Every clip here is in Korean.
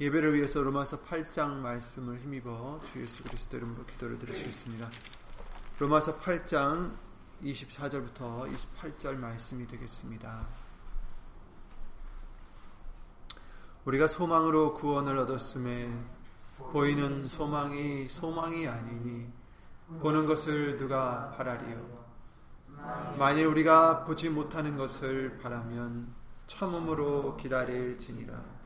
예배를 위해서 로마서 8장 말씀을 힘입어 주 예수 그리스도 이름으로 기도를 드리시겠습니다. 로마서 8장 24절부터 28절 말씀이 되겠습니다. 우리가 소망으로 구원을 얻었음에 보이는 소망이 소망이 아니니 보는 것을 누가 바라리요 만일 우리가 보지 못하는 것을 바라면 참음으로 기다릴지니라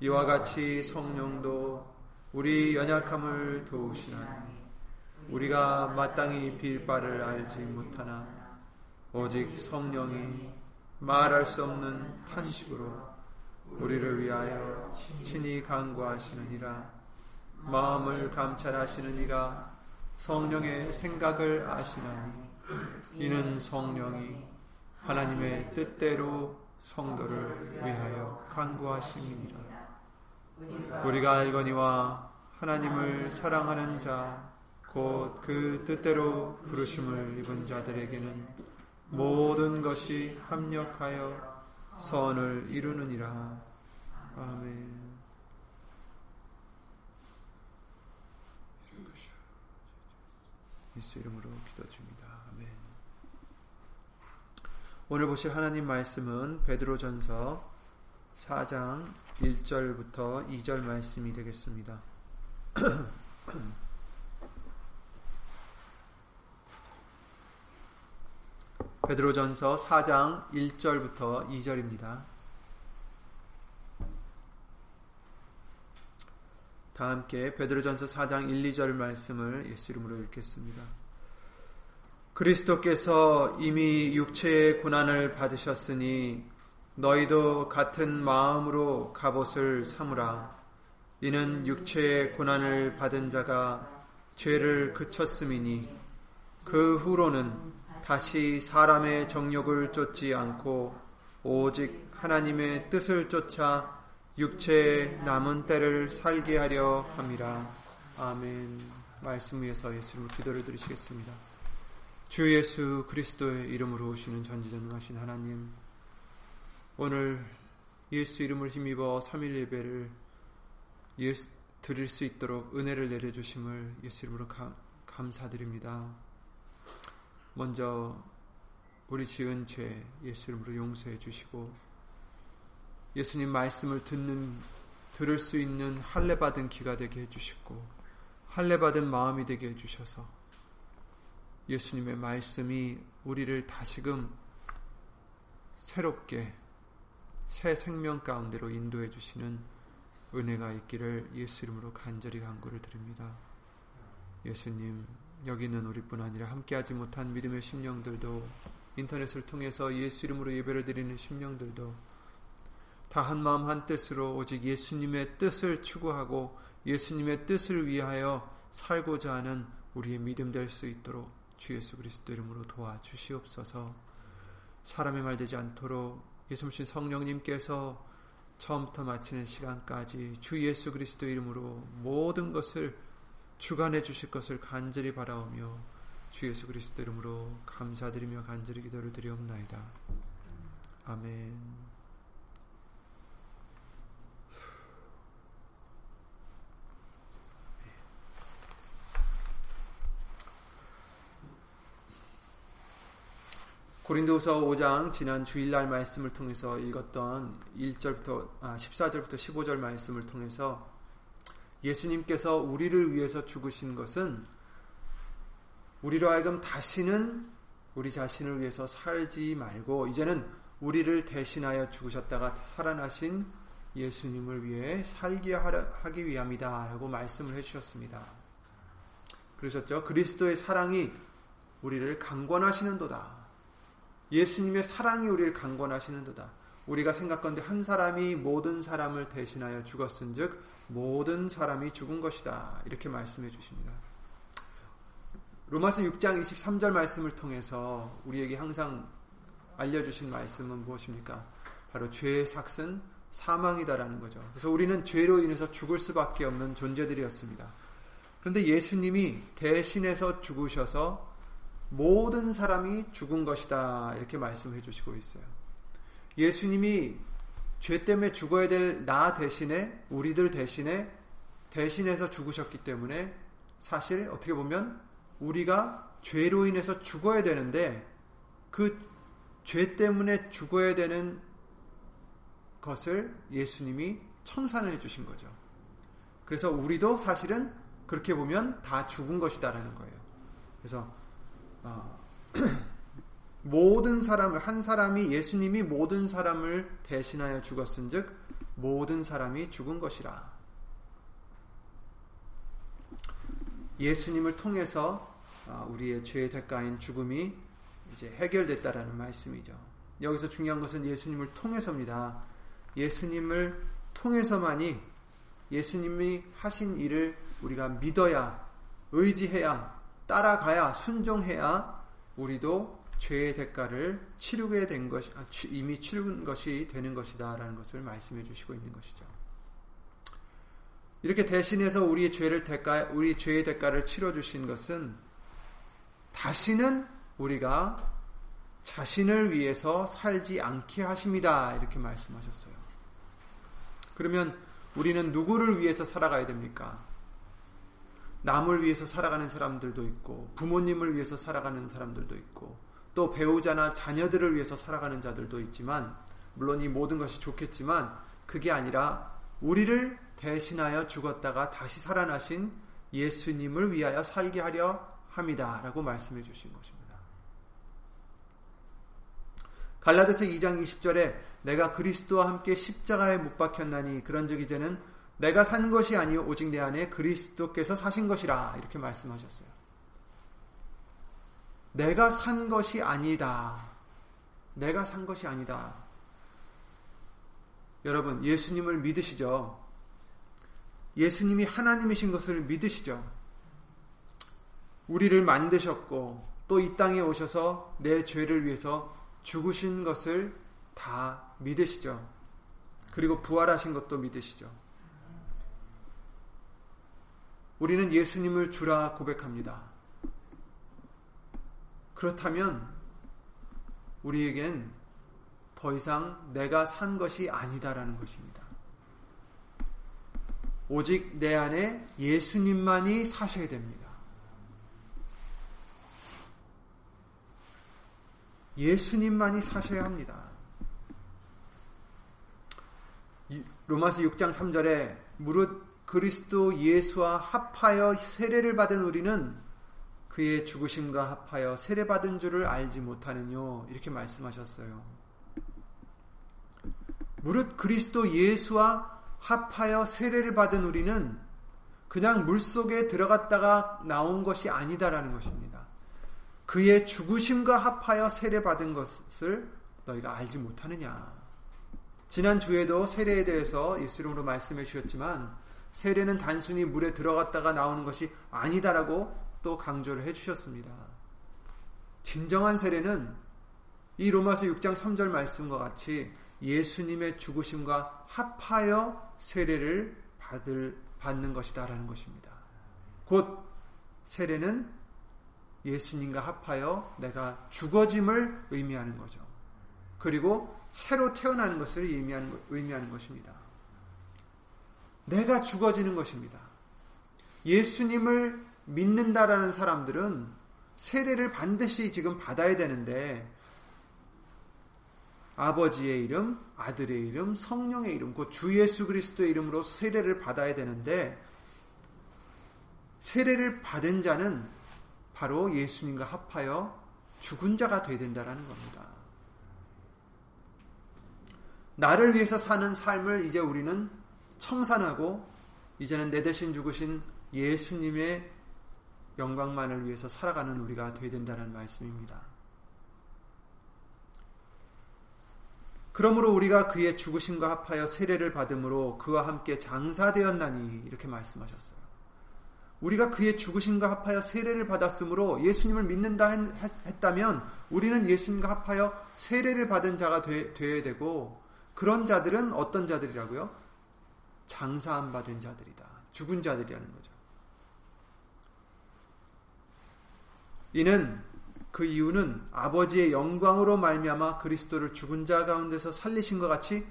이와 같이 성령도 우리 연약함을 도우시나니 우리가 마땅히 빌 바를 알지 못하나 오직 성령이 말할 수 없는 탄식으로 우리를 위하여 친히 간구하시느니라. 마음을 감찰하시느니라 성령의 생각을 아시나니 이는 성령이 하나님의 뜻대로 성도를 위하여 간구하심이니라 우리가 알거니와 하나님을 사랑하는 자, 곧 그 뜻대로 부르심을 입은 자들에게는 모든 것이 합력하여 선을 이루느니라. 아멘. 예수 이름으로 기도드립니다. 아멘. 오늘 보실 하나님 말씀은 베드로전서 4장 1절부터 2절 말씀이 되겠습니다. 베드로전서 4장 1절부터 2절입니다. 다 함께 베드로전서 4장 1, 2절 말씀을 예수 이름으로 읽겠습니다. 그리스도께서 이미 육체의 고난을 받으셨으니 너희도 같은 마음으로 갑옷을 삼으라. 이는 육체의 고난을 받은 자가 죄를 그쳤음이니 그 후로는 다시 사람의 정욕을 쫓지 않고 오직 하나님의 뜻을 쫓아 육체의 남은 때를 살게 하려 함이라. 아멘. 말씀 위에서 예수로 기도를 드리시겠습니다. 주 예수 그리스도의 이름으로 오시는 전지전능하신 하나님 오늘 예수 이름을 힘입어 3일 예배를 예수, 드릴 수 있도록 은혜를 내려주심을 예수 이름으로 감, 감사드립니다. 먼저 우리 지은 죄 예수 이름으로 용서해 주시고 예수님 말씀을 듣는 들을 수 있는 할례 받은 귀가 되게 해 주시고 할례 받은 마음이 되게 해 주셔서 예수님의 말씀이 우리를 다시금 새롭게 새 생명 가운데로 인도해 주시는 은혜가 있기를 예수 이름으로 간절히 간구를 드립니다. 예수님, 여기 는 우리뿐 아니라 함께하지 못한 믿음의 심령들도 인터넷을 통해서 예수 이름으로 예배를 드리는 심령들도 다 한 마음 한 뜻으로 오직 예수님의 뜻을 추구하고 예수님의 뜻을 위하여 살고자 하는 우리의 믿음 될 수 있도록 주 예수 그리스도 이름으로 도와주시옵소서. 사람의 말 되지 않도록 예수님 성령님께서 처음부터 마치는 시간까지 주 예수 그리스도 이름으로 모든 것을 주관해 주실 것을 간절히 바라오며 주 예수 그리스도 이름으로 감사드리며 간절히 기도를 드리옵나이다. 아멘. 고린도서 5장 지난 주일날 말씀을 통해서 읽었던 1절부터 아, 14절부터 15절 말씀을 통해서 예수님께서 우리를 위해서 죽으신 것은 우리로 하여금 다시는 우리 자신을 위해서 살지 말고 이제는 우리를 대신하여 죽으셨다가 살아나신 예수님을 위해 살게 하기 위함이다 라고 말씀을 해주셨습니다. 그러셨죠? 그리스도의 사랑이 우리를 강권하시는도다. 예수님의 사랑이 우리를 강권하시는도다. 우리가 생각건데 한 사람이 모든 사람을 대신하여 죽었은즉 모든 사람이 죽은 것이다. 이렇게 말씀해 주십니다. 로마서 6장 23절 말씀을 통해서 우리에게 항상 알려주신 말씀은 무엇입니까? 바로 죄의 삭은 사망이다라는 거죠. 그래서 우리는 죄로 인해서 죽을 수밖에 없는 존재들이었습니다. 그런데 예수님이 대신해서 죽으셔서 모든 사람이 죽은 것이다. 이렇게 말씀해 주시고 있어요. 예수님이 죄 때문에 죽어야 될 나 대신에 우리들 대신에 대신해서 죽으셨기 때문에 사실 어떻게 보면 우리가 죄로 인해서 죽어야 되는데 그 죄 때문에 죽어야 되는 것을 예수님이 청산을 해주신 거죠. 그래서 우리도 사실은 그렇게 보면 다 죽은 것이다라는 거예요. 그래서 어, 모든 사람을 한 사람이 예수님이 모든 사람을 대신하여 죽었은즉 모든 사람이 죽은 것이라. 예수님을 통해서 어, 우리의 죄의 대가인 죽음이 이제 해결됐다라는 말씀이죠. 여기서 중요한 것은 예수님을 통해서입니다. 예수님을 통해서만이 예수님이 하신 일을 우리가 믿어야 의지해야 따라가야 순종해야 우리도 죄의 대가를 치르게 된 것이 아, 이미 치른 것이 되는 것이다라는 것을 말씀해 주시고 있는 것이죠. 이렇게 대신해서 우리의 죄를 대가 우리 죄의 대가를 치러 주신 것은 다시는 우리가 자신을 위해서 살지 않게 하십니다. 이렇게 말씀하셨어요. 그러면 우리는 누구를 위해서 살아가야 됩니까? 남을 위해서 살아가는 사람들도 있고, 부모님을 위해서 살아가는 사람들도 있고, 또 배우자나 자녀들을 위해서 살아가는 자들도 있지만, 물론 이 모든 것이 좋겠지만, 그게 아니라 우리를 대신하여 죽었다가 다시 살아나신 예수님을 위하여 살게 하려 합니다. 라고 말씀해 주신 것입니다. 갈라디아서 2장 20절에 내가 그리스도와 함께 십자가에 못 박혔나니 그런즉 이제는 내가 산 것이 아니요 오직 내 안에 그리스도께서 사신 것이라 이렇게 말씀하셨어요. 내가 산 것이 아니다. 내가 산 것이 아니다. 여러분 예수님을 믿으시죠? 예수님이 하나님이신 것을 믿으시죠? 우리를 만드셨고 또 이 땅에 오셔서 내 죄를 위해서 죽으신 것을 다 믿으시죠. 그리고 부활하신 것도 믿으시죠. 우리는 예수님을 주라 고백합니다. 그렇다면 우리에겐 더 이상 내가 산 것이 아니다라는 것입니다. 오직 내 안에 예수님만이 사셔야 됩니다. 예수님만이 사셔야 합니다. 로마서 6장 3절에 무릇 그리스도 예수와 합하여 세례를 받은 우리는 그의 죽으심과 합하여 세례받은 줄을 알지 못하느뇨 이렇게 말씀하셨어요. 무릇 그리스도 예수와 합하여 세례를 받은 우리는 그냥 물 속에 들어갔다가 나온 것이 아니다라는 것입니다. 그의 죽으심과 합하여 세례받은 것을 너희가 알지 못하느냐. 지난 주에도 세례에 대해서 예수 이름으로 말씀해 주셨지만 세례는 단순히 물에 들어갔다가 나오는 것이 아니다라고 또 강조를 해 주셨습니다. 진정한 세례는 이 로마서 6장 3절 말씀과 같이 예수님의 죽으심과 합하여 세례를 받을 받는 것이다라는 것입니다. 곧 세례는 예수님과 합하여 내가 죽어짐을 의미하는 거죠. 그리고 새로 태어나는 것을 의미하는, 의미하는 것입니다. 내가 죽어지는 것입니다. 예수님을 믿는다라는 사람들은 세례를 반드시 지금 받아야 되는데 아버지의 이름, 아들의 이름, 성령의 이름, 그주 예수 그리스도의 이름으로 세례를 받아야 되는데 세례를 받은 자는 바로 예수님과 합하여 죽은 자가 되야 된다라는 겁니다. 나를 위해서 사는 삶을 이제 우리는 청산하고 이제는 내 대신 죽으신 예수님의 영광만을 위해서 살아가는 우리가 되어야 된다는 말씀입니다. 그러므로 우리가 그의 죽으심과 합하여 세례를 받음으로 그와 함께 장사되었나니 이렇게 말씀하셨어요. 우리가 그의 죽으심과 합하여 세례를 받았으므로 예수님을 믿는다 했다면 우리는 예수님과 합하여 세례를 받은 자가 되, 어야 되고 그런 자들은 어떤 자들이라고요? 장사함 받은 자들이다. 죽은 자들이라는 거죠. 이는 그 이유는 아버지의 영광으로 말미암아 그리스도를 죽은 자 가운데서 살리신 것 같이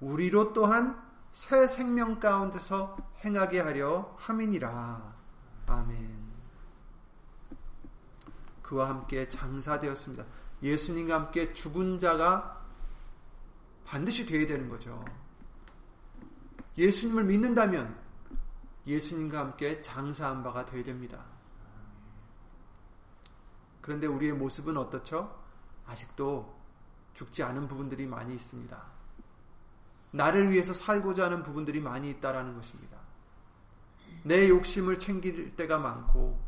우리로 또한 새 생명 가운데서 행하게 하려 함이니라. 아멘. 그와 함께 장사되었습니다. 예수님과 함께 죽은 자가 반드시 되어야 되는 거죠. 예수님을 믿는다면 예수님과 함께 장사한 바가 되어야 됩니다. 그런데 우리의 모습은 어떻죠? 아직도 죽지 않은 부분들이 많이 있습니다. 나를 위해서 살고자 하는 부분들이 많이 있다라는 것입니다. 내 욕심을 챙길 때가 많고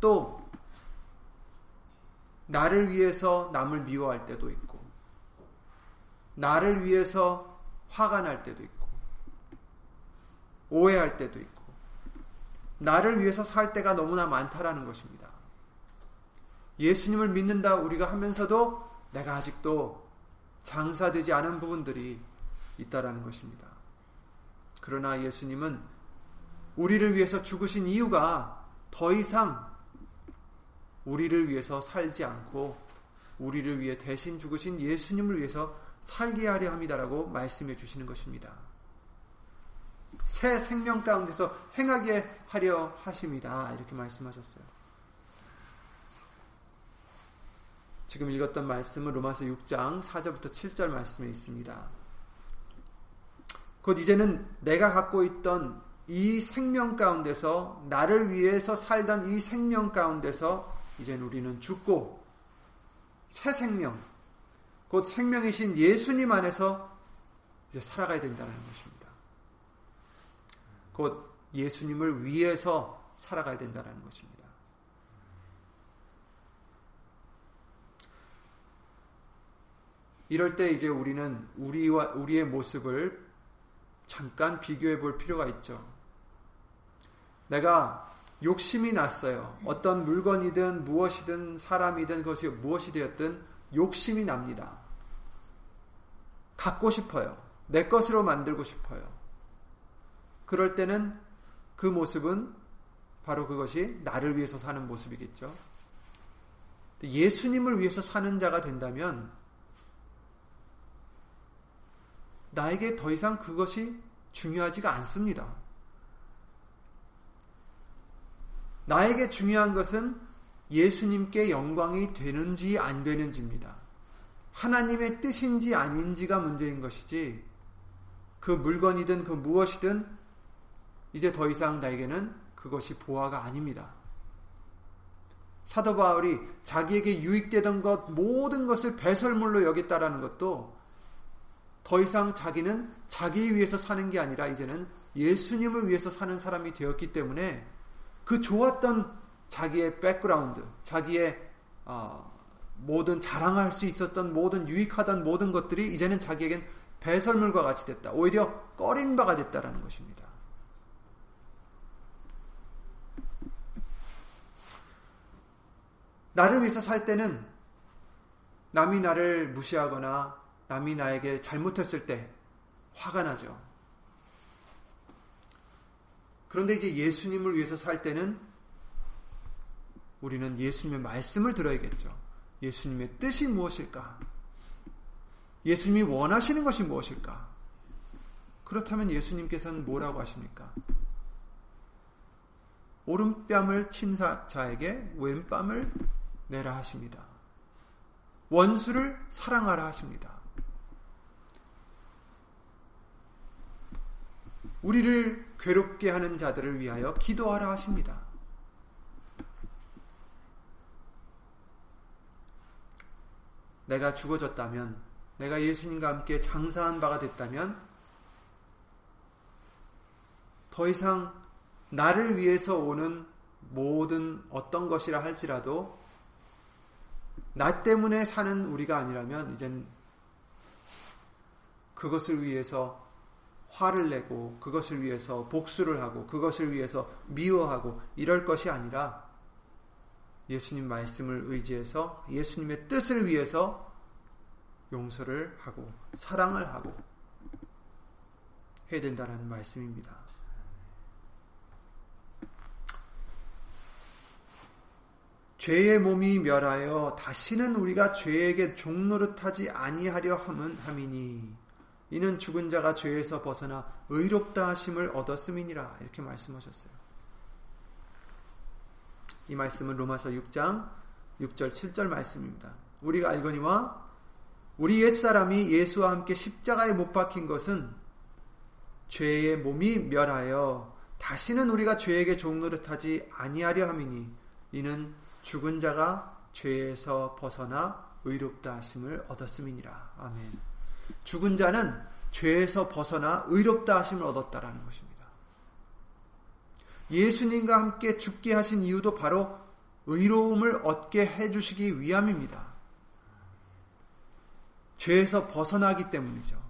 또 나를 위해서 남을 미워할 때도 있고 나를 위해서 화가 날 때도 있고 오해할 때도 있고 나를 위해서 살 때가 너무나 많다라는 것입니다. 예수님을 믿는다 우리가 하면서도 내가 아직도 장사되지 않은 부분들이 있다라는 것입니다. 그러나 예수님은 우리를 위해서 죽으신 이유가 더 이상 우리를 위해서 살지 않고 우리를 위해 대신 죽으신 예수님을 위해서 살게 하려 합니다라고 말씀해 주시는 것입니다. 새 생명 가운데서 행하게 하려 하십니다. 이렇게 말씀하셨어요. 지금 읽었던 말씀은 로마서 6장 4절부터 7절 말씀에 있습니다. 곧 이제는 내가 갖고 있던 이 생명 가운데서 나를 위해서 살던 이 생명 가운데서 이제 우리는 죽고 새 생명, 곧 생명이신 예수님 안에서 이제 살아가야 된다는 것입니다. 곧 예수님을 위해서 살아가야 된다는 것입니다. 이럴 때 이제 우리는 우리와 우리의 모습을 잠깐 비교해 볼 필요가 있죠. 내가 욕심이 났어요. 어떤 물건이든 무엇이든 사람이든 그것이 무엇이 되었든 욕심이 납니다. 갖고 싶어요. 내 것으로 만들고 싶어요. 그럴 때는 그 모습은 바로 그것이 나를 위해서 사는 모습이겠죠. 예수님을 위해서 사는 자가 된다면 나에게 더 이상 그것이 중요하지가 않습니다. 나에게 중요한 것은 예수님께 영광이 되는지 안 되는지입니다. 하나님의 뜻인지 아닌지가 문제인 것이지 그 물건이든 그 무엇이든 이제 더 이상 나에게는 그것이 보화가 아닙니다. 사도 바울이 자기에게 유익되던 것 모든 것을 배설물로 여겼다라는 것도 더 이상 자기는 자기 위해서 사는 게 아니라 이제는 예수님을 위해서 사는 사람이 되었기 때문에 그 좋았던 자기의 백그라운드, 자기의 어, 모든 자랑할 수 있었던 모든 유익하던 모든 것들이 이제는 자기에겐 배설물과 같이 됐다. 오히려 꺼린 바가 됐다라는 것입니다. 나를 위해서 살 때는 남이 나를 무시하거나 남이 나에게 잘못했을 때 화가 나죠. 그런데 이제 예수님을 위해서 살 때는 우리는 예수님의 말씀을 들어야겠죠. 예수님의 뜻이 무엇일까? 예수님이 원하시는 것이 무엇일까? 그렇다면 예수님께서는 뭐라고 하십니까? 오른뺨을 친 자에게 왼뺨을 내라 하십니다. 원수를 사랑하라 하십니다. 우리를 괴롭게 하는 자들을 위하여 기도하라 하십니다. 내가 죽어졌다면, 내가 예수님과 함께 장사한 바가 됐다면, 더 이상 나를 위해서 오는 모든 어떤 것이라 할지라도, 나 때문에 사는 우리가 아니라면, 이젠 그것을 위해서 화를 내고 그것을 위해서 복수를 하고 그것을 위해서 미워하고 이럴 것이 아니라 예수님 말씀을 의지해서 예수님의 뜻을 위해서 용서를 하고 사랑을 하고 해야 된다는 말씀입니다. 죄의 몸이 멸하여 다시는 우리가 죄에게 종노릇하지 아니하려 함이니 이는 죽은 자가 죄에서 벗어나 의롭다 하심을 얻었음이니라 이렇게 말씀하셨어요. 이 말씀은 로마서 6장 6절 7절 말씀입니다. 우리가 알거니와 우리 옛사람이 예수와 함께 십자가에 못 박힌 것은 죄의 몸이 멸하여 다시는 우리가 죄에게 종노릇하지 아니하려 함이니 이는 죽은 자가 죄에서 벗어나 의롭다 하심을 얻었음이니라. 아멘. 죽은 자는 죄에서 벗어나 의롭다 하심을 얻었다라는 것입니다. 예수님과 함께 죽게 하신 이유도 바로 의로움을 얻게 해주시기 위함입니다. 죄에서 벗어나기 때문이죠.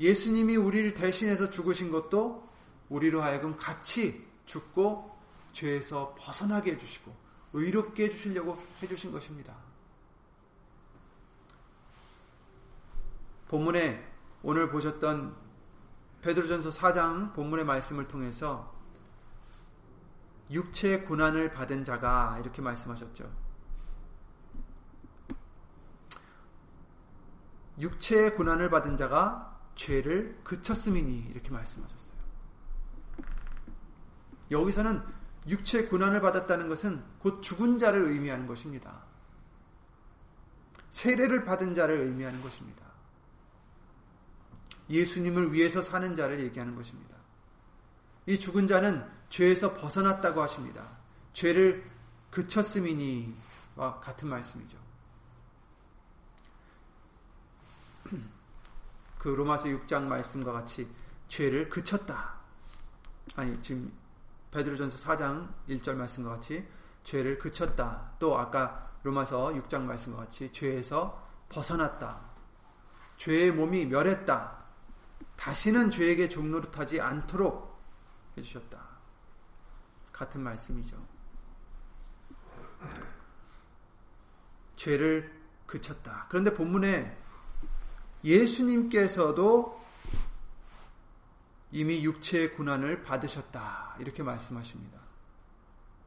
예수님이 우리를 대신해서 죽으신 것도 우리로 하여금 같이 죽고 죄에서 벗어나게 해주시고 의롭게 해주시려고 해주신 것입니다. 본문에 오늘 보셨던 베드로전서 4장 본문의 말씀을 통해서 육체의 고난을 받은 자가 이렇게 말씀하셨죠. 육체의 고난을 받은 자가 죄를 그쳤음이니 이렇게 말씀하셨어요. 여기서는 육체의 고난을 받았다는 것은 곧 죽은 자를 의미하는 것입니다. 세례를 받은 자를 의미하는 것입니다. 예수님을 위해서 사는 자를 얘기하는 것입니다. 이 죽은 자는 죄에서 벗어났다고 하십니다. 죄를 그쳤음이니와 같은 말씀이죠. 그 로마서 6장 말씀과 같이 죄를 그쳤다. 아니 지금 베드로전서 4장 1절 말씀과 같이 죄를 그쳤다. 또 아까 로마서 6장 말씀과 같이 죄에서 벗어났다. 죄의 몸이 멸했다. 다시는 죄에게 종노릇하지 않도록 해주셨다. 같은 말씀이죠. 죄를 그쳤다. 그런데 본문에 예수님께서도 이미 육체의 고난을 받으셨다. 이렇게 말씀하십니다.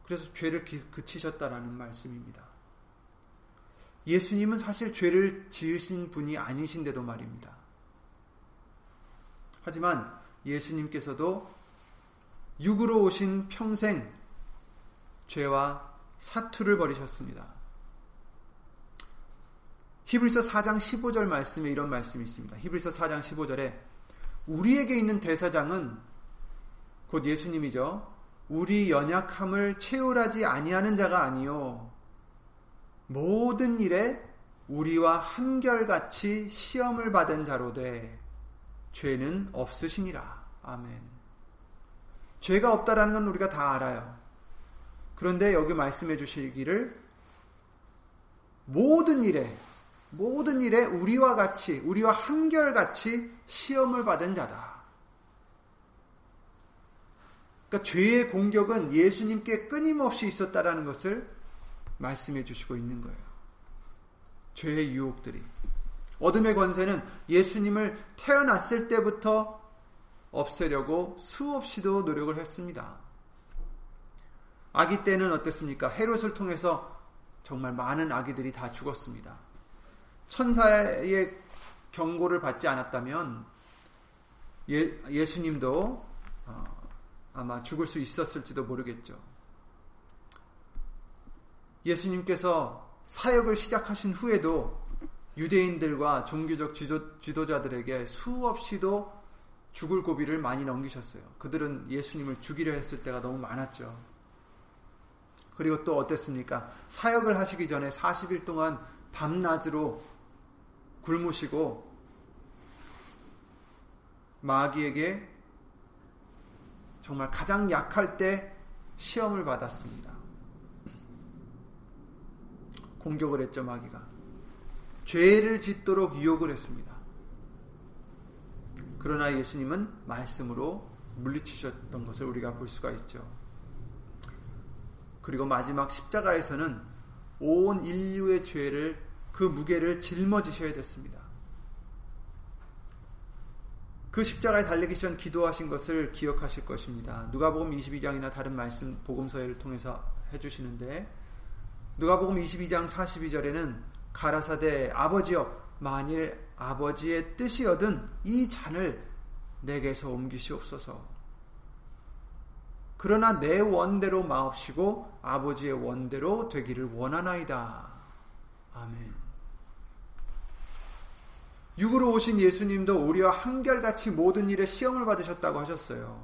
그래서 죄를 그치셨다라는 말씀입니다. 예수님은 사실 죄를 지으신 분이 아니신데도 말입니다. 하지만 예수님께서도 육으로 오신 평생 죄와 사투를 벌이셨습니다. 히브리서 4장 15절 말씀에 이런 말씀이 있습니다. 히브리서 4장 15절에 우리에게 있는 대사장은 곧 예수님이죠. 우리 연약함을 채울하지 아니하는 자가 아니요 모든 일에 우리와 한결같이 시험을 받은 자로되 죄는 없으시니라. 아멘. 죄가 없다라는 건 우리가 다 알아요. 그런데 여기 말씀해 주시기를 모든 일에 모든 일에 우리와 같이 우리와 한결같이 시험을 받은 자다. 그러니까 죄의 공격은 예수님께 끊임없이 있었다라는 것을 말씀해 주시고 있는 거예요. 죄의 유혹들이 어둠의 권세는 예수님을 태어났을 때부터 없애려고 수없이도 노력을 했습니다. 아기 때는 어땠습니까? 헤롯을 통해서 정말 많은 아기들이 다 죽었습니다. 천사의 경고를 받지 않았다면 예, 예수님도 어, 아마 죽을 수 있었을지도 모르겠죠. 예수님께서 사역을 시작하신 후에도 유대인들과 종교적 지도, 자들에게 수없이도 죽을 고비를 많이 넘기셨어요. 그들은 예수님을 죽이려 했을 때가 너무 많았죠. 그리고 또 어땠습니까? 사역을 하시기 전에 40일 동안 밤낮으로 굶으시고 마귀에게 정말 가장 약할 때 시험을 받았습니다. 공격을 했죠, 마귀가. 죄를 짓도록 유혹을 했습니다. 그러나 예수님은 말씀으로 물리치셨던 것을 우리가 볼 수가 있죠. 그리고 마지막 십자가에서는 온 인류의 죄를 그 무게를 짊어지셔야 됐습니다. 그 십자가에 달리기 전 기도하신 것을 기억하실 것입니다. 누가복음 22장이나 다른 말씀 복음서를 통해서 해주시는데 누가복음 22장 42절에는 가라사대 아버지여 만일 아버지의 뜻이여든 이 잔을 내게서 옮기시옵소서. 그러나 내 원대로 마옵시고 아버지의 원대로 되기를 원하나이다. 아멘. 육으로 오신 예수님도 우리와 한결같이 모든 일에 시험을 받으셨다고 하셨어요.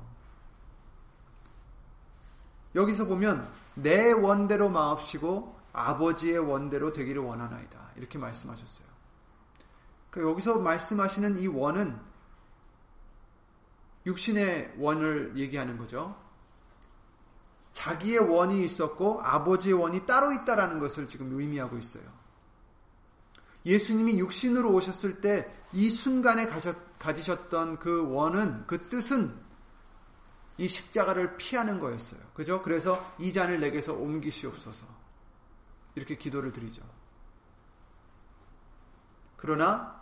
여기서 보면 내 원대로 마옵시고 아버지의 원대로 되기를 원하나이다. 이렇게 말씀하셨어요. 그러니까 여기서 말씀하시는 이 원은 육신의 원을 얘기하는 거죠. 자기의 원이 있었고 아버지의 원이 따로 있다라는 것을 지금 의미하고 있어요. 예수님이 육신으로 오셨을 때 이 순간에 가지셨던 그 원은 그 뜻은 이 십자가를 피하는 거였어요. 그죠? 그래서 이 잔을 내게서 옮기시옵소서. 이렇게 기도를 드리죠. 그러나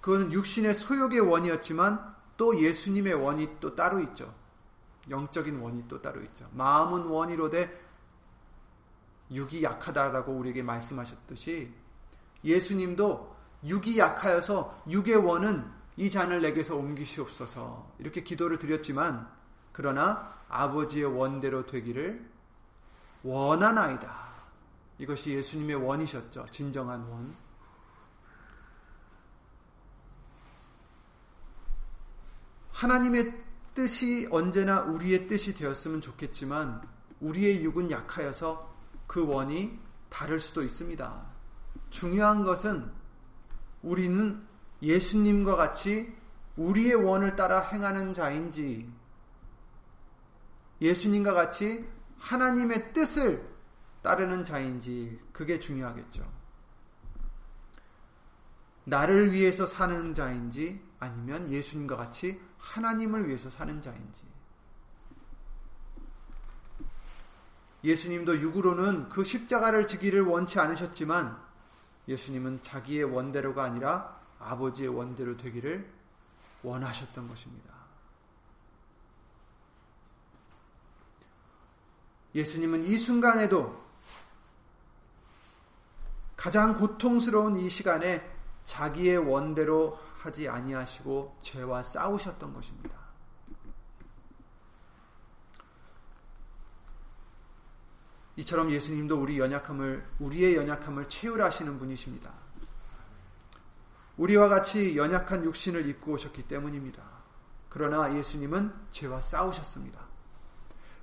그것은 육신의 소욕의 원이었지만 또 예수님의 원이 또 따로 있죠. 영적인 원이 또 따로 있죠. 마음은 원이로되 육이 약하다라고 우리에게 말씀하셨듯이 예수님도 육이 약하여서 육의 원은 이 잔을 내게서 옮기시옵소서 이렇게 기도를 드렸지만 그러나 아버지의 원대로 되기를 원하나이다. 이것이 예수님의 원이셨죠. 진정한 원. 하나님의 뜻이 언제나 우리의 뜻이 되었으면 좋겠지만 우리의 육은 약하여서 그 원이 다를 수도 있습니다. 중요한 것은 우리는 예수님과 같이 우리의 원을 따라 행하는 자인지 예수님과 같이 하나님의 뜻을 따르는 자인지 그게 중요하겠죠. 나를 위해서 사는 자인지 아니면 예수님과 같이 하나님을 위해서 사는 자인지. 예수님도 육으로는 그 십자가를 지기를 원치 않으셨지만 예수님은 자기의 원대로가 아니라 아버지의 원대로 되기를 원하셨던 것입니다. 예수님은 이 순간에도 가장 고통스러운 이 시간에 자기의 원대로 하지 아니하시고 죄와 싸우셨던 것입니다. 이처럼 예수님도 우리 연약함을 우리의 연약함을 체휼하시는 분이십니다. 우리와 같이 연약한 육신을 입고 오셨기 때문입니다. 그러나 예수님은 죄와 싸우셨습니다.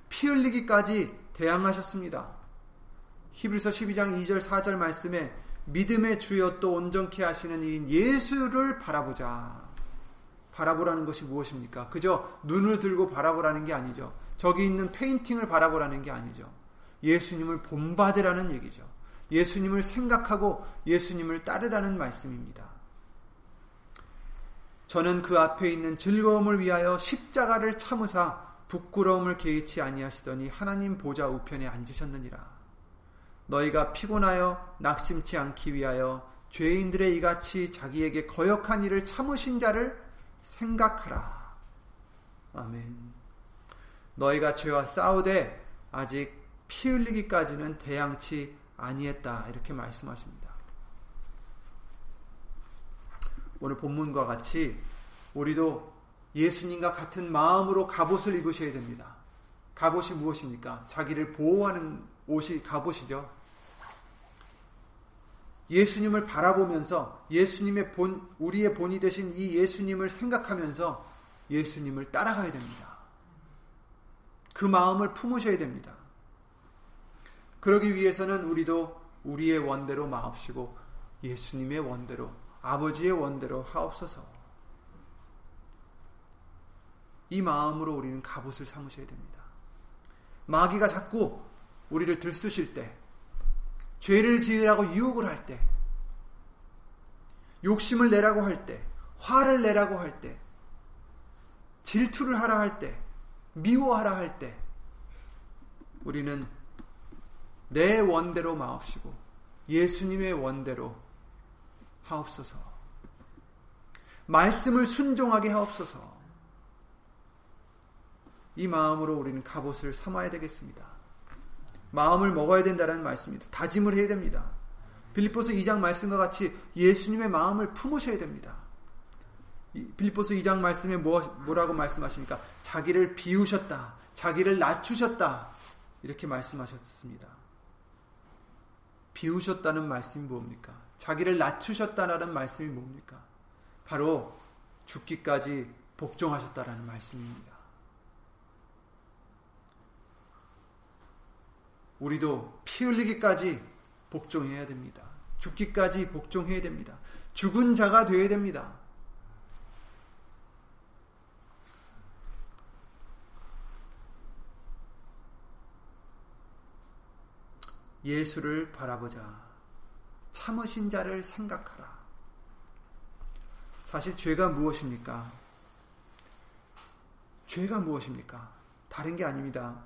피 흘리기까지 대항하셨습니다. 히브리서 12장 2절 4절 말씀에 믿음의 주요 또 온전케 하시는 이인 예수를 바라보자. 바라보라는 것이 무엇입니까? 그저 눈을 들고 바라보라는 게 아니죠. 저기 있는 painting을 바라보라는 게 아니죠. 예수님을 본받으라는 얘기죠. 예수님을 생각하고 예수님을 따르라는 말씀입니다. 저는 그 앞에 있는 즐거움을 위하여 십자가를 참으사 부끄러움을 개의치 아니하시더니 하나님 보좌 우편에 앉으셨느니라. 너희가 피곤하여 낙심치 않기 위하여 죄인들의 이같이 자기에게 거역한 일을 참으신 자를 생각하라. 아멘. 너희가 죄와 싸우되 아직 피 흘리기까지는 대양치 아니했다. 이렇게 말씀하십니다. 오늘 본문과 같이 우리도 예수님과 같은 마음으로 갑옷을 입으셔야 됩니다. 갑옷이 무엇입니까? 자기를 보호하는 옷이 갑옷이죠. 예수님을 바라보면서 예수님의 본, 우리의 본이 되신 이 예수님을 생각하면서 예수님을 따라가야 됩니다. 그 마음을 품으셔야 됩니다. 그러기 위해서는 우리도 우리의 원대로 마옵시고 예수님의 원대로 아버지의 원대로 하옵소서. 이 마음으로 우리는 갑옷을 삼으셔야 됩니다. 마귀가 자꾸 우리를 들쑤실 때 죄를 지으라고 유혹을 할 때, 욕심을 내라고 할 때, 화를 내라고 할 때, 질투를 하라 할 때, 미워하라 할 때, 우리는 내 원대로 마옵시고 예수님의 원대로 하옵소서. 말씀을 순종하게 하옵소서. 이 마음으로 우리는 갑옷을 삼아야 되겠습니다. 마음을 먹어야 된다는 말씀입니다. 다짐을 해야 됩니다. 빌립보서 2장 말씀과 같이 예수님의 마음을 품으셔야 됩니다. 빌립보서 2장 말씀에 뭐, 뭐라고 말씀하십니까? 자기를 비우셨다. 자기를 낮추셨다. 이렇게 말씀하셨습니다. 비우셨다는 말씀이 뭡니까? 자기를 낮추셨다라는 말씀이 뭡니까? 바로 죽기까지 복종하셨다라는 말씀입니다. 우리도 피 흘리기까지 복종해야 됩니다. 죽기까지 복종해야 됩니다. 죽은 자가 되어야 됩니다. 예수를 바라보자. 참으신 자를 생각하라. 사실 죄가 무엇입니까? 죄가 무엇입니까? 다른 게 아닙니다.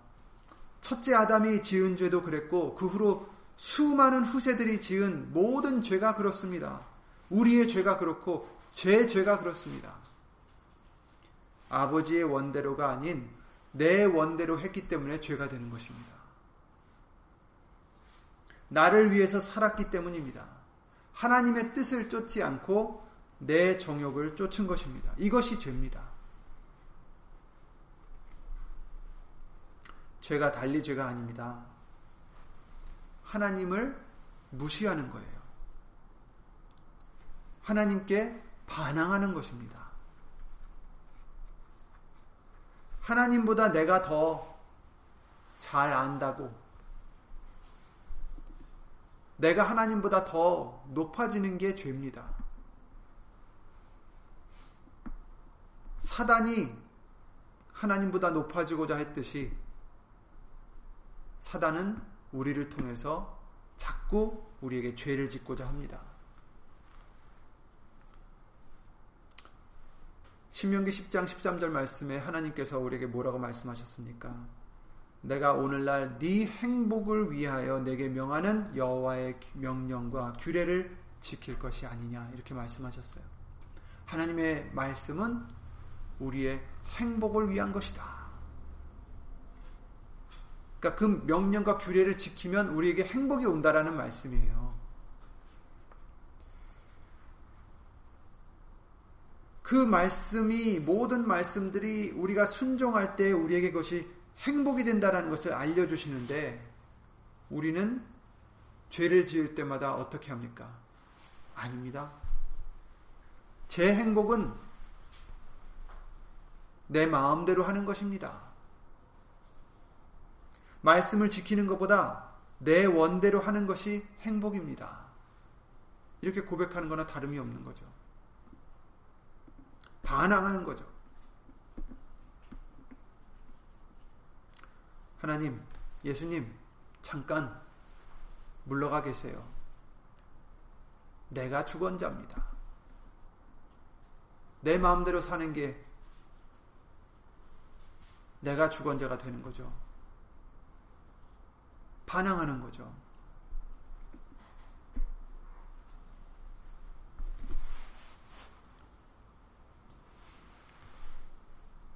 첫째 아담이 지은 죄도 그랬고 그 후로 수많은 후세들이 지은 모든 죄가 그렇습니다. 우리의 죄가 그렇고 제 죄가 그렇습니다. 아버지의 원대로가 아닌 내 원대로 했기 때문에 죄가 되는 것입니다. 나를 위해서 살았기 때문입니다. 하나님의 뜻을 쫓지 않고 내 정욕을 쫓은 것입니다. 이것이 죄입니다. 죄가 달리 죄가 아닙니다. 하나님을 무시하는 거예요. 하나님께 반항하는 것입니다. 하나님보다 내가 더 잘 안다고 내가 하나님보다 더 높아지는 게 죄입니다. 사단이 하나님보다 높아지고자 했듯이 사단은 우리를 통해서 자꾸 우리에게 죄를 짓고자 합니다. 신명기 10장 13절 말씀에 하나님께서 우리에게 뭐라고 말씀하셨습니까? 내가 오늘날 네 행복을 위하여 내게 명하는 여호와의 명령과 규례를 지킬 것이 아니냐 이렇게 말씀하셨어요. 하나님의 말씀은 우리의 행복을 위한 것이다. 그러니까 그 명령과 규례를 지키면 우리에게 행복이 온다라는 말씀이에요. 그 말씀이 모든 말씀들이 우리가 순종할 때 우리에게 그것이 행복이 된다라는 것을 알려 주시는데 우리는 죄를 지을 때마다 어떻게 합니까? 아닙니다. 제 행복은 내 마음대로 하는 것입니다. 말씀을 지키는 것보다 내 원대로 하는 것이 행복입니다. 이렇게 고백하는 거나 다름이 없는 거죠. 반항하는 거죠. 하나님, 예수님, 잠깐 물러가 계세요. 내가 주권자입니다. 내 마음대로 사는 게 내가 주권자가 되는 거죠. 반항하는 거죠.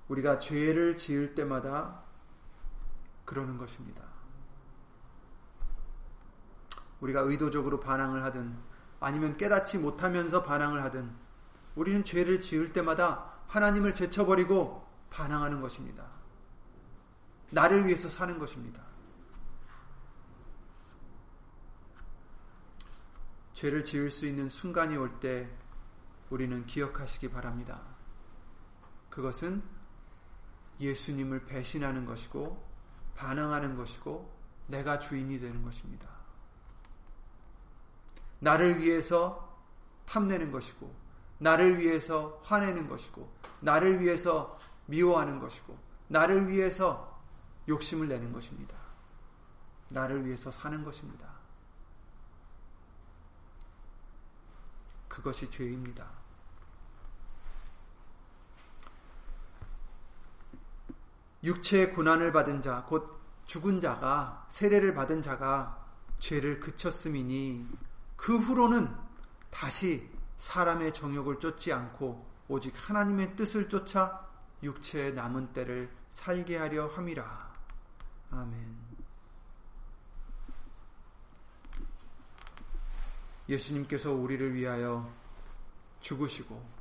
우리가 죄를 지을 때마다 그러는 것입니다. 우리가 의도적으로 반항을 하든 아니면 깨닫지 못하면서 반항을 하든 우리는 죄를 지을 때마다 하나님을 제쳐버리고 반항하는 것입니다. 나를 위해서 사는 것입니다. 죄를 지을 수 있는 순간이 올 때 우리는 기억하시기 바랍니다. 그것은 예수님을 배신하는 것이고 반항하는 것이고 내가 주인이 되는 것입니다. 나를 위해서 탐내는 것이고 나를 위해서 화내는 것이고 나를 위해서 미워하는 것이고 나를 위해서 욕심을 내는 것입니다. 나를 위해서 사는 것입니다. 그것이 죄입니다. 육체의 고난을 받은 자, 곧 죽은 자가, 세례를 받은 자가 죄를 그쳤음이니 그 후로는 다시 사람의 정욕을 쫓지 않고 오직 하나님의 뜻을 쫓아 육체의 남은 때를 살게 하려 함이라. 아멘. 예수님께서 우리를 위하여 죽으시고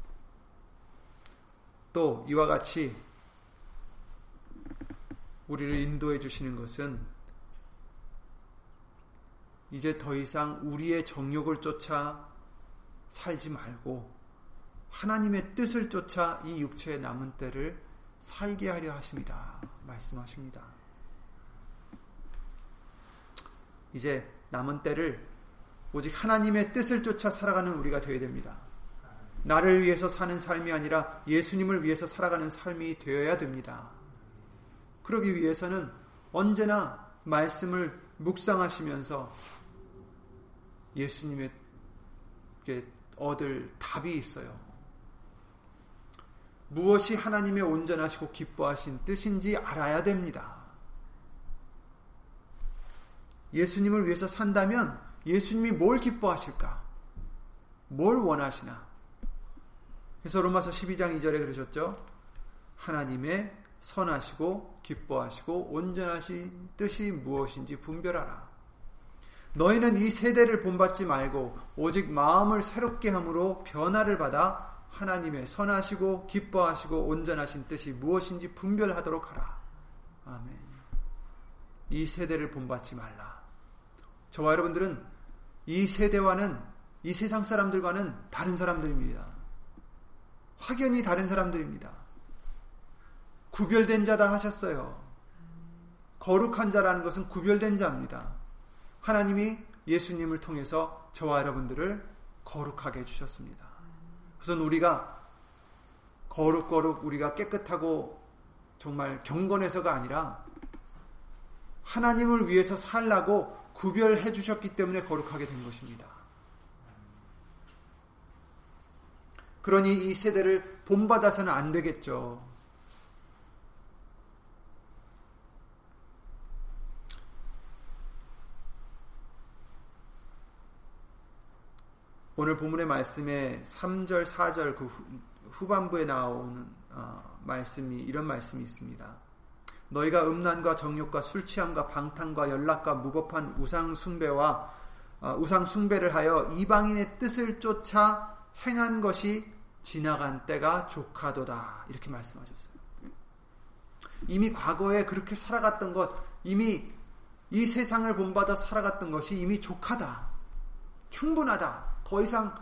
또 이와 같이 우리를 인도해 주시는 것은 이제 더 이상 우리의 정욕을 쫓아 살지 말고 하나님의 뜻을 쫓아 이 육체의 남은 때를 살게 하려 하십니다. 말씀하십니다. 이제 남은 때를 오직 하나님의 뜻을 쫓아 살아가는 우리가 되어야 됩니다. 나를 위해서 사는 삶이 아니라 예수님을 위해서 살아가는 삶이 되어야 됩니다. 그러기 위해서는 언제나 말씀을 묵상하시면서 예수님의 얻을 답이 있어요. 무엇이 하나님의 온전하시고 기뻐하신 뜻인지 알아야 됩니다. 예수님을 위해서 산다면 예수님이 뭘 기뻐하실까? 뭘 원하시나? 그래서 로마서 12장 2절에 그러셨죠. 하나님의 선하시고 기뻐하시고 온전하신 뜻이 무엇인지 분별하라. 너희는 이 세대를 본받지 말고 오직 마음을 새롭게 함으로 변화를 받아 하나님의 선하시고 기뻐하시고 온전하신 뜻이 무엇인지 분별하도록 하라. 아멘. 이 세대를 본받지 말라. 저와 여러분들은 이 세대와는 이 세상 사람들과는 다른 사람들입니다. 확연히 다른 사람들입니다. 구별된 자다 하셨어요. 거룩한 자라는 것은 구별된 자입니다. 하나님이 예수님을 통해서 저와 여러분들을 거룩하게 해주셨습니다. 그래서 우리가 거룩거룩 우리가 깨끗하고 정말 경건해서가 아니라 하나님을 위해서 살라고 구별해 주셨기 때문에 거룩하게 된 것입니다. 그러니 이 세대를 본받아서는 안 되겠죠. 오늘 본문의 말씀에 3절, 4절 그 후, 반부에 나오는 어, 말씀이 이런 말씀이 있습니다. 너희가 음란과 정욕과 술 취함과 방탕과 연락과 무법한 우상 숭배와 어, 우상 숭배를 하여 이방인의 뜻을 쫓아 행한 것이 지나간 때가 조카도다 이렇게 말씀하셨어요. 이미 과거에 그렇게 살아갔던 것, 이미 이 세상을 본받아 살아갔던 것이 이미 족하다, 충분하다. 더 이상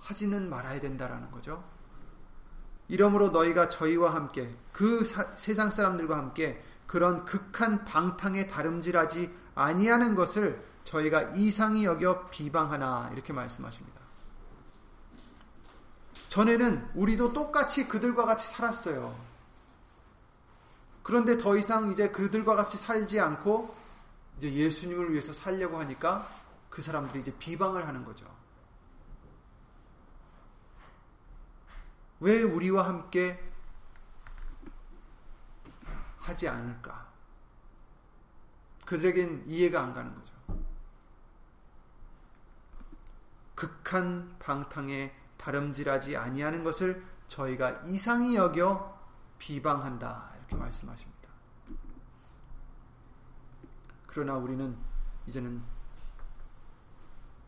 하지는 말아야 된다라는 거죠. 이러므로 너희가 저희와 함께 그 사, 세상 사람들과 함께 그런 극한 방탕에 다름질하지 아니하는 것을 저희가 이상히 여겨 비방하나 이렇게 말씀하십니다. 전에는 우리도 똑같이 그들과 같이 살았어요. 그런데 더 이상 이제 그들과 같이 살지 않고 이제 예수님을 위해서 살려고 하니까 그 사람들이 이제 비방을 하는 거죠. 왜 우리와 함께 하지 않을까? 그들에겐 이해가 안 가는 거죠. 극한 방탕에 다름질하지 아니하는 것을 저희가 이상히 여겨 비방한다. 이렇게 말씀하십니다. 그러나 우리는 이제는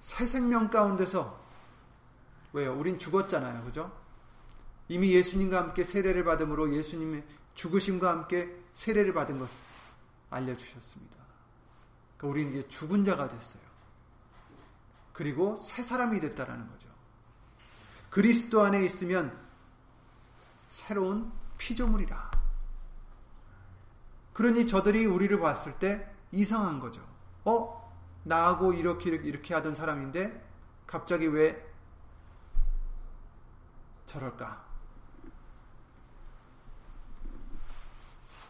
새 생명 가운데서 왜요? 우린 죽었잖아요. 그죠? 이미 예수님과 함께 세례를 받음으로 예수님의 죽으심과 함께 세례를 받은 것을 알려주셨습니다. 그러니까 우리는 이제 죽은 자가 됐어요. 그리고 새 사람이 됐다라는 거죠. 그리스도 안에 있으면 새로운 피조물이라. 그러니 저들이 우리를 봤을 때 이상한 거죠. 어? 나하고 이렇게 이렇게 하던 사람인데 갑자기 왜 저럴까?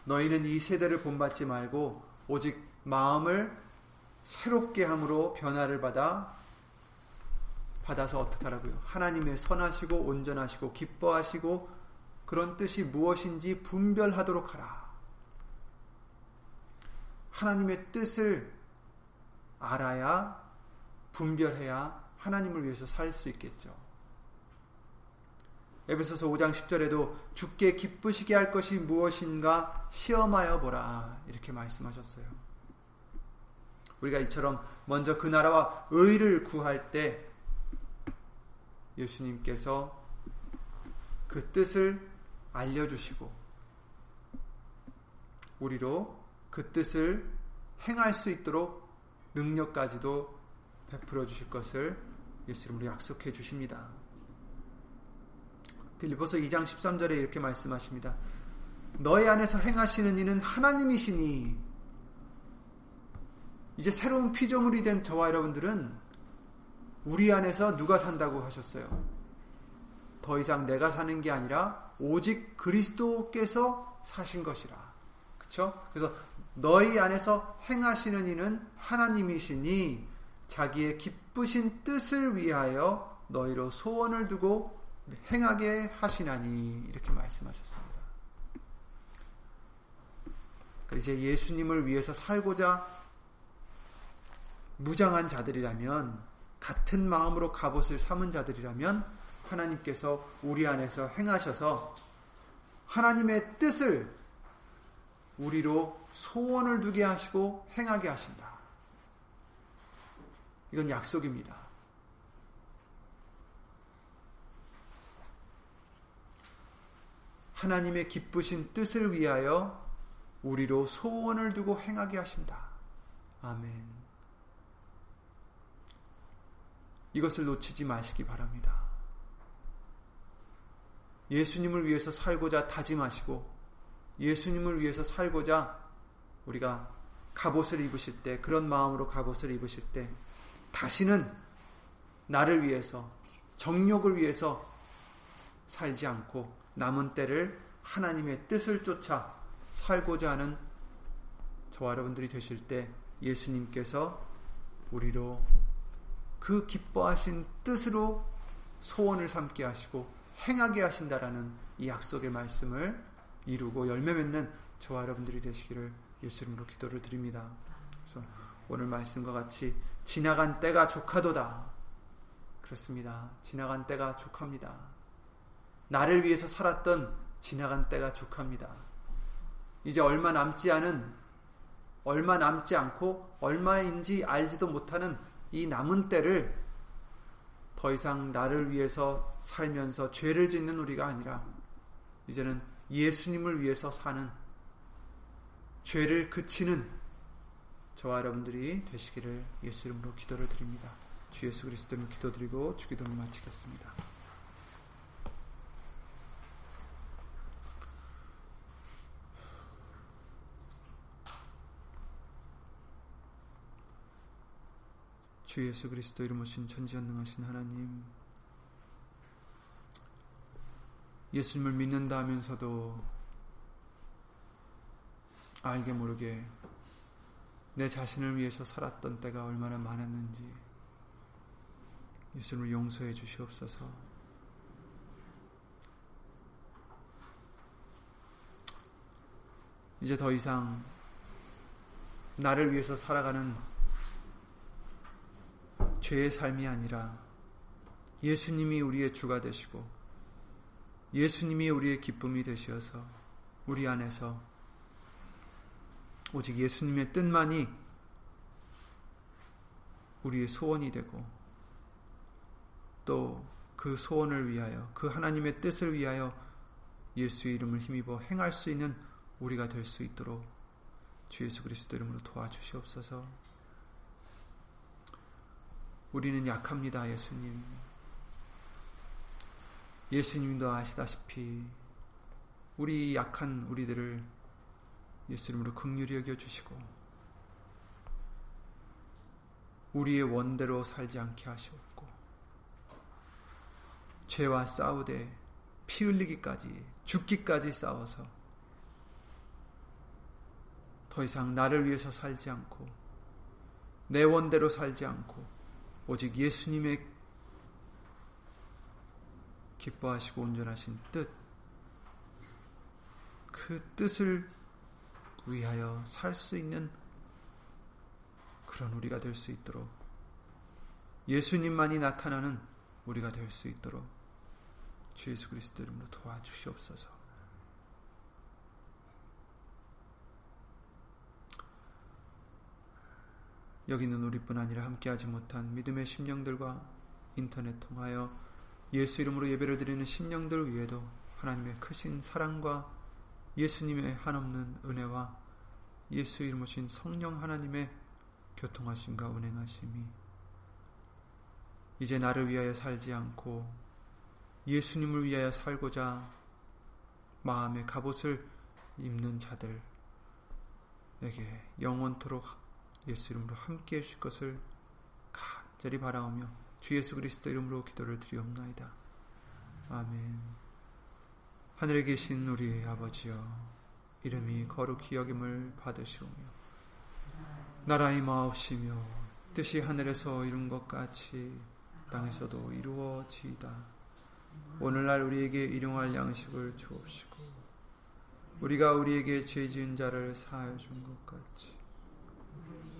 너희는 이 세대를 본받지 말고 오직 마음을 새롭게 함으로 변화를 받아 받아서 어떻게 하라고요? 하나님의 선하시고 온전하시고 기뻐하시고 그런 뜻이 무엇인지 분별하도록 하라. 하나님의 뜻을 알아야 분별해야 하나님을 위해서 살 수 있겠죠. 에베소서 5장 10절에도 죽게 기쁘시게 할 것이 무엇인가 시험하여 보라 이렇게 말씀하셨어요. 우리가 이처럼 먼저 그 나라와 의를 구할 때 예수님께서 그 뜻을 알려주시고 우리로 그 뜻을 행할 수 있도록 능력까지도 베풀어 주실 것을 예수님으로 약속해 주십니다. 빌리보서 2장 13절에 이렇게 말씀하십니다. 너희 안에서 행하시는 이는 하나님이시니 이제 새로운 피조물이 된 저와 여러분들은 우리 안에서 누가 산다고 하셨어요? 더 이상 내가 사는 게 아니라 오직 그리스도께서 사신 것이라. 그렇죠? 그래서 너희 안에서 행하시는 이는 하나님이시니 자기의 기쁘신 뜻을 위하여 너희로 소원을 두고 행하게 하시나니 이렇게 말씀하셨습니다. 이제 예수님을 위해서 살고자 무장한 자들이라면 같은 마음으로 갑옷을 삼은 자들이라면 하나님께서 우리 안에서 행하셔서 하나님의 뜻을 우리로 소원을 두게 하시고 행하게 하신다. 이건 약속입니다. 하나님의 기쁘신 뜻을 위하여 우리로 소원을 두고 행하게 하신다. 아멘. 이것을 놓치지 마시기 바랍니다. 예수님을 위해서 살고자 다짐하시고 예수님을 위해서 살고자 우리가 갑옷을 입으실 때 그런 마음으로 갑옷을 입으실 때 다시는 나를 위해서 정욕을 위해서 살지 않고 남은 때를 하나님의 뜻을 쫓아 살고자 하는 저와 여러분들이 되실 때 예수님께서 우리로 그 기뻐하신 뜻으로 소원을 삼게 하시고 행하게 하신다라는 이 약속의 말씀을 이루고 열매 맺는 저와 여러분들이 되시기를 예수님으로 기도를 드립니다. 그래서 오늘 말씀과 같이 지나간 때가 족하도다. 그렇습니다. 지나간 때가 족합니다. 나를 위해서 살았던 지나간 때가 족합니다. 이제 얼마 남지 않은 얼마 남지 않고 얼마인지 알지도 못하는 이 남은 때를 더 이상 나를 위해서 살면서 죄를 짓는 우리가 아니라 이제는 예수님을 위해서 사는 죄를 그치는 저와 여러분들이 되시기를 예수 이름으로 기도를 드립니다. 주 예수 그리스도를 기도드리고 주기도를 마치겠습니다. 주 예수 그리스도 이름 오신 천지전능하신 하나님 예수님을 믿는다 하면서도 알게 모르게 내 자신을 위해서 살았던 때가 얼마나 많았는지 예수님을 용서해 주시옵소서. 이제 더 이상 나를 위해서 살아가는 죄의 삶이 아니라 예수님이 우리의 주가 되시고 예수님이 우리의 기쁨이 되시어서 우리 안에서 오직 예수님의 뜻만이 우리의 소원이 되고 또 그 소원을 위하여 그 하나님의 뜻을 위하여 예수의 이름을 힘입어 행할 수 있는 우리가 될 수 있도록 주 예수 그리스도 이름으로 도와주시옵소서. 우리는 약합니다, 예수님. 예수님도 아시다시피 우리 약한 우리들을 예수 이름으로 긍휼히 여겨 주시고 우리의 원대로 살지 않게 하시옵고 죄와 싸우되 피 흘리기까지 죽기까지 싸워서 더 이상 나를 위해서 살지 않고 내 원대로 살지 않고 오직 예수님의 기뻐하시고 온전하신 뜻, 그 뜻을 위하여 살 수 있는 그런 우리가 될 수 있도록 예수님만이 나타나는 우리가 될 수 있도록 주 예수 그리스도 이름으로 도와주시옵소서. 여기는 우리뿐 아니라 함께하지 못한 믿음의 심령들과 인터넷 통하여 예수 이름으로 예배를 드리는 심령들 위에도 하나님의 크신 사랑과 예수님의 한없는 은혜와 예수 이름 오신 성령 하나님의 교통하심과 운행하심이 이제 나를 위하여 살지 않고 예수님을 위하여 살고자 마음의 갑옷을 입는 자들에게 영원토록 예수 이름으로 함께 해주실 것을 간절히 바라오며 주 예수 그리스도 이름으로 기도를 드리옵나이다. 아멘. 하늘에 계신 우리 아버지여 이름이 거룩히 여김을 받으시오며 나라의 마옵시며 뜻이 하늘에서 이룬 것 같이 땅에서도 이루어지이다. 오늘날 우리에게 일용할 양식을 주옵시고 우리가 우리에게 죄 지은 자를 사하여 준 것 같이